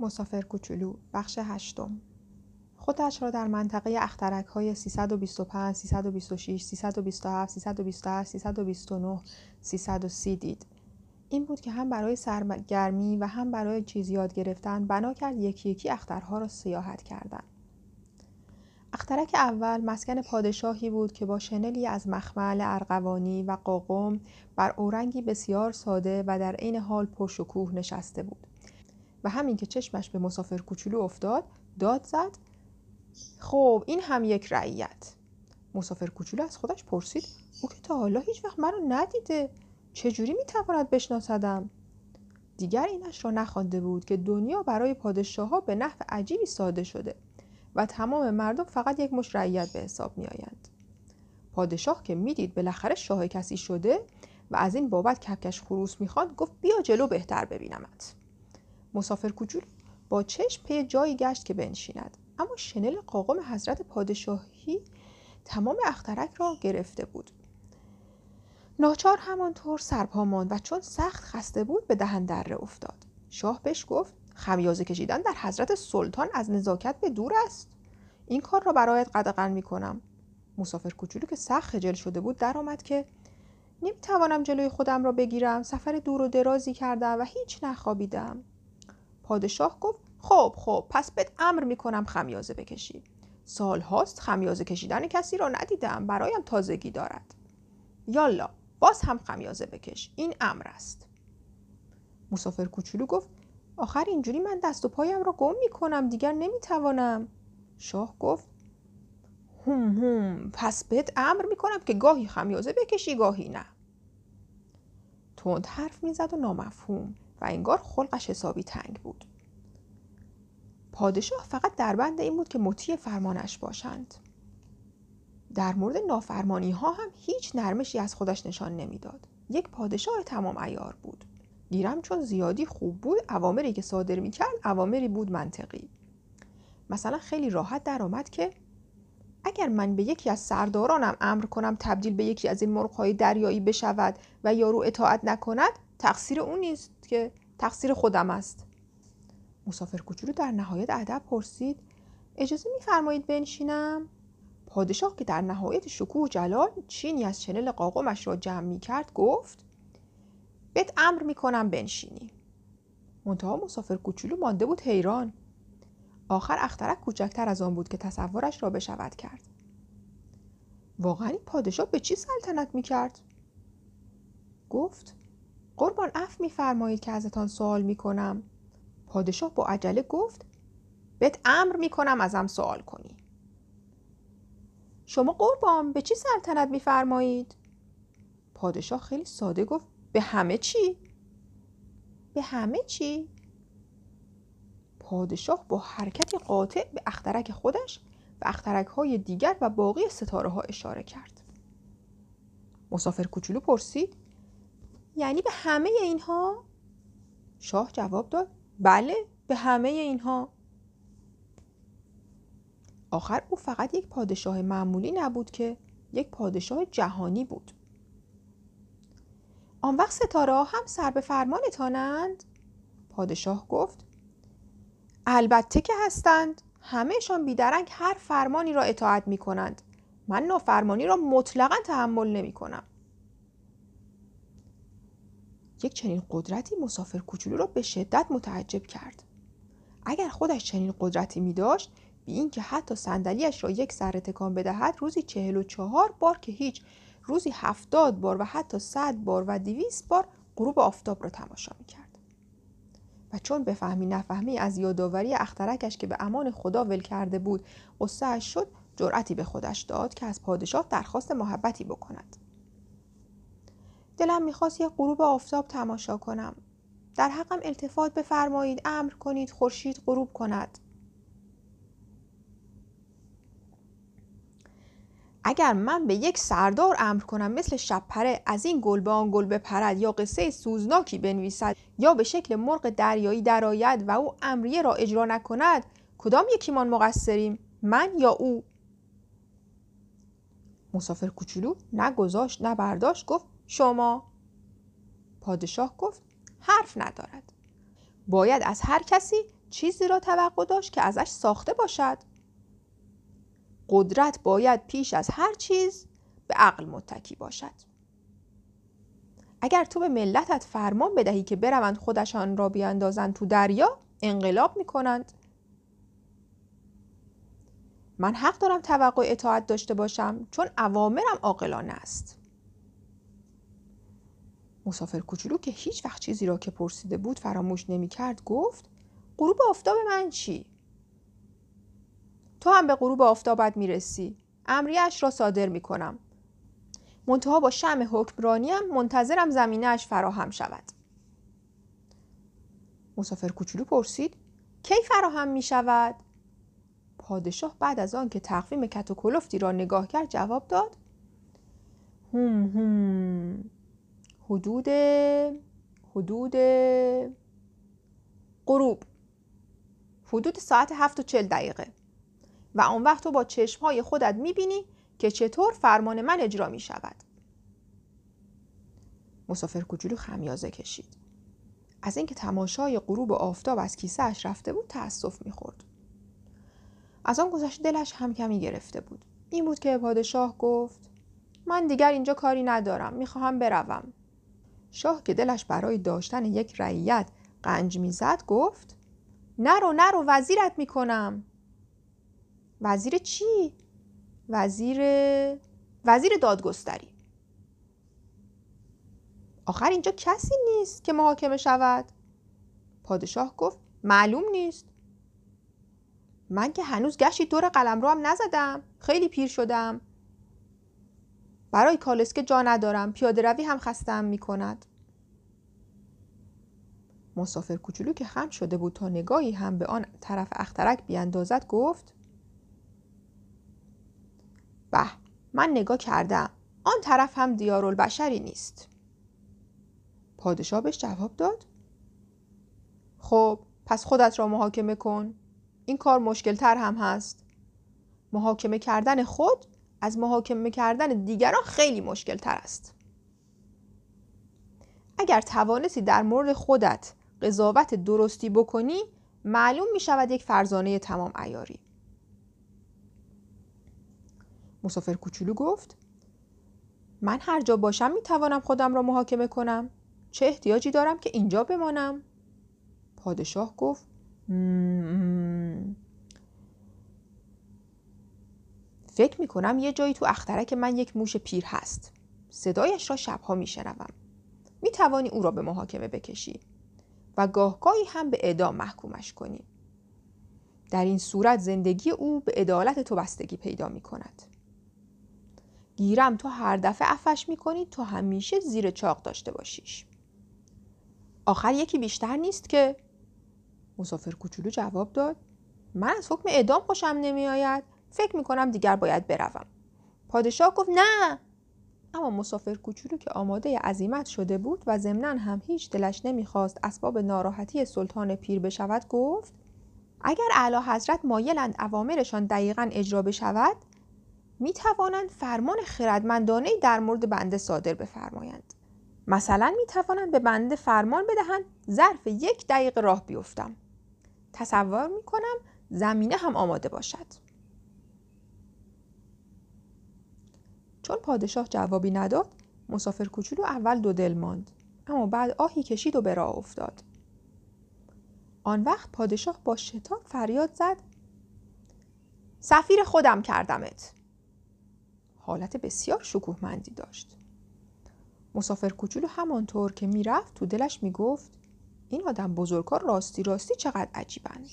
مسافر کوچولو بخش هشتم خودش را در منطقه اخترک های 325, 326, 327, 328, 329, 330 دید. این بود که هم برای سرگرمی و هم برای چیز یاد گرفتن بنا کرد یکی یکی اخترها را سیاحت کردن. اخترک اول مسکن پادشاهی بود که با شنلی از مخمل ارغوانی و قاقم بر اورنگی بسیار ساده و در عین حال پرشکوه نشسته بود. و همین که چشمش به مسافر کوچولو افتاد داد زد. خب این هم یک رعیت. مسافر کوچولو از خودش پرسید او که تا حالا هیچ وقت منو ندیده. چجوری می‌تواند بشناسدم؟ دیگر اینش را نخوانده بود که دنیا برای پادشاه ها به نحو عجیبی ساده شده و تمام مردم فقط یک مش رعیت به حساب می آیند. پادشاه که می‌دید بالاخره شاه کسی شده و از این بابت کپکش خروس می‌خواند گفت بیا جلو بهتر ببینمت. مسافر کوچول با چشم پی جایی گشت که بنشیند. اما شنل قاقم حضرت پادشاهی تمام اخترک را گرفته بود. ناچار همانطور سرپا ماند و چون سخت خسته بود به دهن دره افتاد. شاه بهش گفت خمیازه کشیدن در حضرت سلطان از نزاکت به دور است. این کار را برایت قدغن می کنم. مسافر کوچولو که سخت خجل شده بود درآمد که نمی‌توانم جلوی خودم را بگیرم. سفر دور و درازی کردم و هیچ نخوابیدم. پادشاه گفت خب خب پس بهت امر می‌کنم خمیازه بکشی. سال هاست خمیازه کشیدن کسی را ندیدم برایم تازگی دارد. یالا باز هم خمیازه بکش این امر است. مسافر کوچولو گفت آخر اینجوری من دست و پایم را گم می‌کنم دیگر نمی‌توانم. شاه گفت هم هم پس بهت امر می‌کنم که گاهی خمیازه بکشی گاهی نه. تند حرف می‌زد و نامفهوم. و انگار خلقش حسابی تنگ بود. پادشاه فقط در بند این بود که مطیع فرمانش باشند. در مورد نافرمانی ها هم هیچ نرمشی از خودش نشان نمی‌داد. یک پادشاه تمام ایار بود. گیرم چون زیادی خوب بود اوامری که صادر می‌کرد اوامری بود منطقی. مثلا خیلی راحت درآمد که اگر من به یکی از سردارانم امر کنم تبدیل به یکی از این مرغهای دریایی بشود و یارو اطاعت نکند تقصیر اون نیست که تقصیر خودم است. مسافر کوچولو در نهایت ادب پرسید اجازه میفرمایید بنشینم؟ پادشاه که در نهایت شکوه و جلال چینی از چنل قاقمش را جمع می کرد گفت بهت امر می کنم بنشینی. منتها مسافر کوچولو مانده بود حیران. آخر اخترک کوچکتر از آن بود که تصورش را بشود کرد. واقعا این پادشاه به چی سلطنت می کرد؟ گفت قربان اف میفرمایید که ازتان سوال می‌کنم. پادشاه با عجله گفت بهت امر می‌کنم ازم سوال کنی. شما قربان به چی سلطنت میفرمایید؟ پادشاه خیلی ساده گفت به همه چی؟ به همه چی؟ پادشاه با حرکتی قاطع به اخترک خودش و اخترک های دیگر و باقی ستاره ها اشاره کرد. مسافر کوچولو پرسید یعنی به همه اینها؟ شاه جواب داد بله به همه اینها. آخر او فقط یک پادشاه معمولی نبود که یک پادشاه جهانی بود. آن وقت ستاره هم سر به فرمانتانند؟ پادشاه گفت البته که هستند. همهشان بیدرنگ هر فرمانی را اطاعت می کنند من نافرمانی را مطلقا تحمل نمی کنم یک چنین قدرتی مسافر کوچولو را به شدت متعجب کرد اگر خودش چنین قدرتی می داشت بی اینکه حتی صندلیاش را یک سر تکان بدهد روزی چهل و چهار بار که هیچ روزی هفتاد بار و حتی صد بار و دویست بار غروب آفتاب را تماشا می کرد. و چون بفهمی نفهمی از یادآوری اخترکش که به امان خدا ول کرده بود قصه شد جرأتی به خودش داد که از پادشاه درخواست محبتی بکند دلم می‌خواست یک غروب آفتاب تماشا کنم. در حقم التفات بفرمایید امر کنید خورشید غروب کند. اگر من به یک سردار امر کنم مثل شبپره از این گل به آن گل بپرد یا قصه سوزناکی بنویسد یا به شکل مرغ دریایی درآید و او امریه را اجرا نکند کدام یکیمان مقصریم؟ من یا او؟ مسافر کوچولو نه گذاشت نه برداشت گفت شما. پادشاه گفت حرف ندارد. باید از هر کسی چیزی را توقع داشت که ازش ساخته باشد. قدرت باید پیش از هر چیز به عقل متکی باشد. اگر تو به ملتت فرمان بدهی که بروند خودشان را بیاندازند تو دریا انقلاب می‌کنند. من حق دارم توقع اطاعت داشته باشم چون اوامرم عاقلانه است. مسافر کوچولو که هیچ وقت چیزی را که پرسیده بود فراموش نمی کرد گفت غروب آفتاب من چی؟ تو هم به غروب آفتابت می‌رسی امریش را صادر می کنم منتها با شم حکمرانیم منتظرم زمینهش فراهم شود مسافر کوچولو پرسید کی فراهم می شود؟ پادشاه بعد از آن که تقویم کت و را نگاه کرد جواب داد هم هم حدود حدود غروب. حدود ساعت هفت و چل دقیقه. و آن وقت تو با چشمهای خودت می‌بینی که چطور فرمان من اجرا می شود مسافر کوچولو خمیازه کشید. از اینکه تماشای غروب آفتاب از کیسه اش رفته بود تأسف می‌خورد. از آن گذشته دلش هم کمی گرفته بود. این بود که پادشاه گفت من دیگر اینجا کاری ندارم می‌خواهم بروم. شاه که دلش برای داشتن یک رعیت قنج می‌زد گفت نرو نرو وزیرت می‌کنم. وزیر چی؟ وزیر وزیر دادگستری. آخر اینجا کسی نیست که محاکمه شود؟ پادشاه گفت معلوم نیست. من که هنوز گشتی دور قلم رو هم نزدم خیلی پیر شدم. برای کالسکه جا ندارم. پیاده روی هم خستم می کند مسافر کوچولو که خم شده بود تا نگاهی هم به آن طرف اخترک بیاندازد گفت به من نگاه کردم. آن طرف هم دیارالبشری نیست. پادشاه بهش جواب داد خب پس خودت را محاکمه کن. این کار مشکل تر هم هست. محاکمه کردن خود از محاکمه کردن دیگران خیلی مشکل تر است. اگر توانستی در مورد خودت قضاوت درستی بکنی معلوم می شود یک فرزانه تمام ایاری مسافر کوچولو گفت من هر جا باشم می توانم خودم را محاکمه کنم. چه احتیاجی دارم که اینجا بمانم؟ پادشاه گفت فکر می کنم یه جایی تو اخترک من یک موش پیر هست. صدایش را شبها می شنوم می توانی او را به محاکمه بکشی و گاهگاهی هم به اعدام محکومش کنی. در این صورت زندگی او به عدالت تو بستگی پیدا می کند گیرم تو هر دفعه افش می کنی تو همیشه زیر چاق داشته باشیش. آخر یکی بیشتر نیست که مسافر کوچولو جواب داد من از حکم اعدام خوشم نمی آید فکر می کنم دیگر باید بروم. پادشاه گفت نه. اما مسافر کوچولو که آماده عزیمت شده بود و ضمنا هم هیچ دلش نمی‌خواست اسباب ناراحتی سلطان پیر بشود گفت اگر اعلی حضرت مایلند اوامرشان دقیقا اجرا بشود می توانند فرمان خردمندانه در مورد بنده صادر بفرمایند. مثلا می توانند به بنده فرمان بدهند ظرف یک دقیقه راه بیفتم. تصور می کنم زمینه هم آماده باشد. چون پادشاه جوابی نداد مسافر کوچولو اول دو دل ماند. اما بعد آهی کشید و به راه افتاد. آن وقت پادشاه با شتاب فریاد زد. سفیر خودم کردمت. حالت بسیار شکوهمندی داشت. مسافر کوچولو همانطور که می‌رفت تو دلش می‌گفت این آدم بزرگا راستی راستی چقدر عجیبند.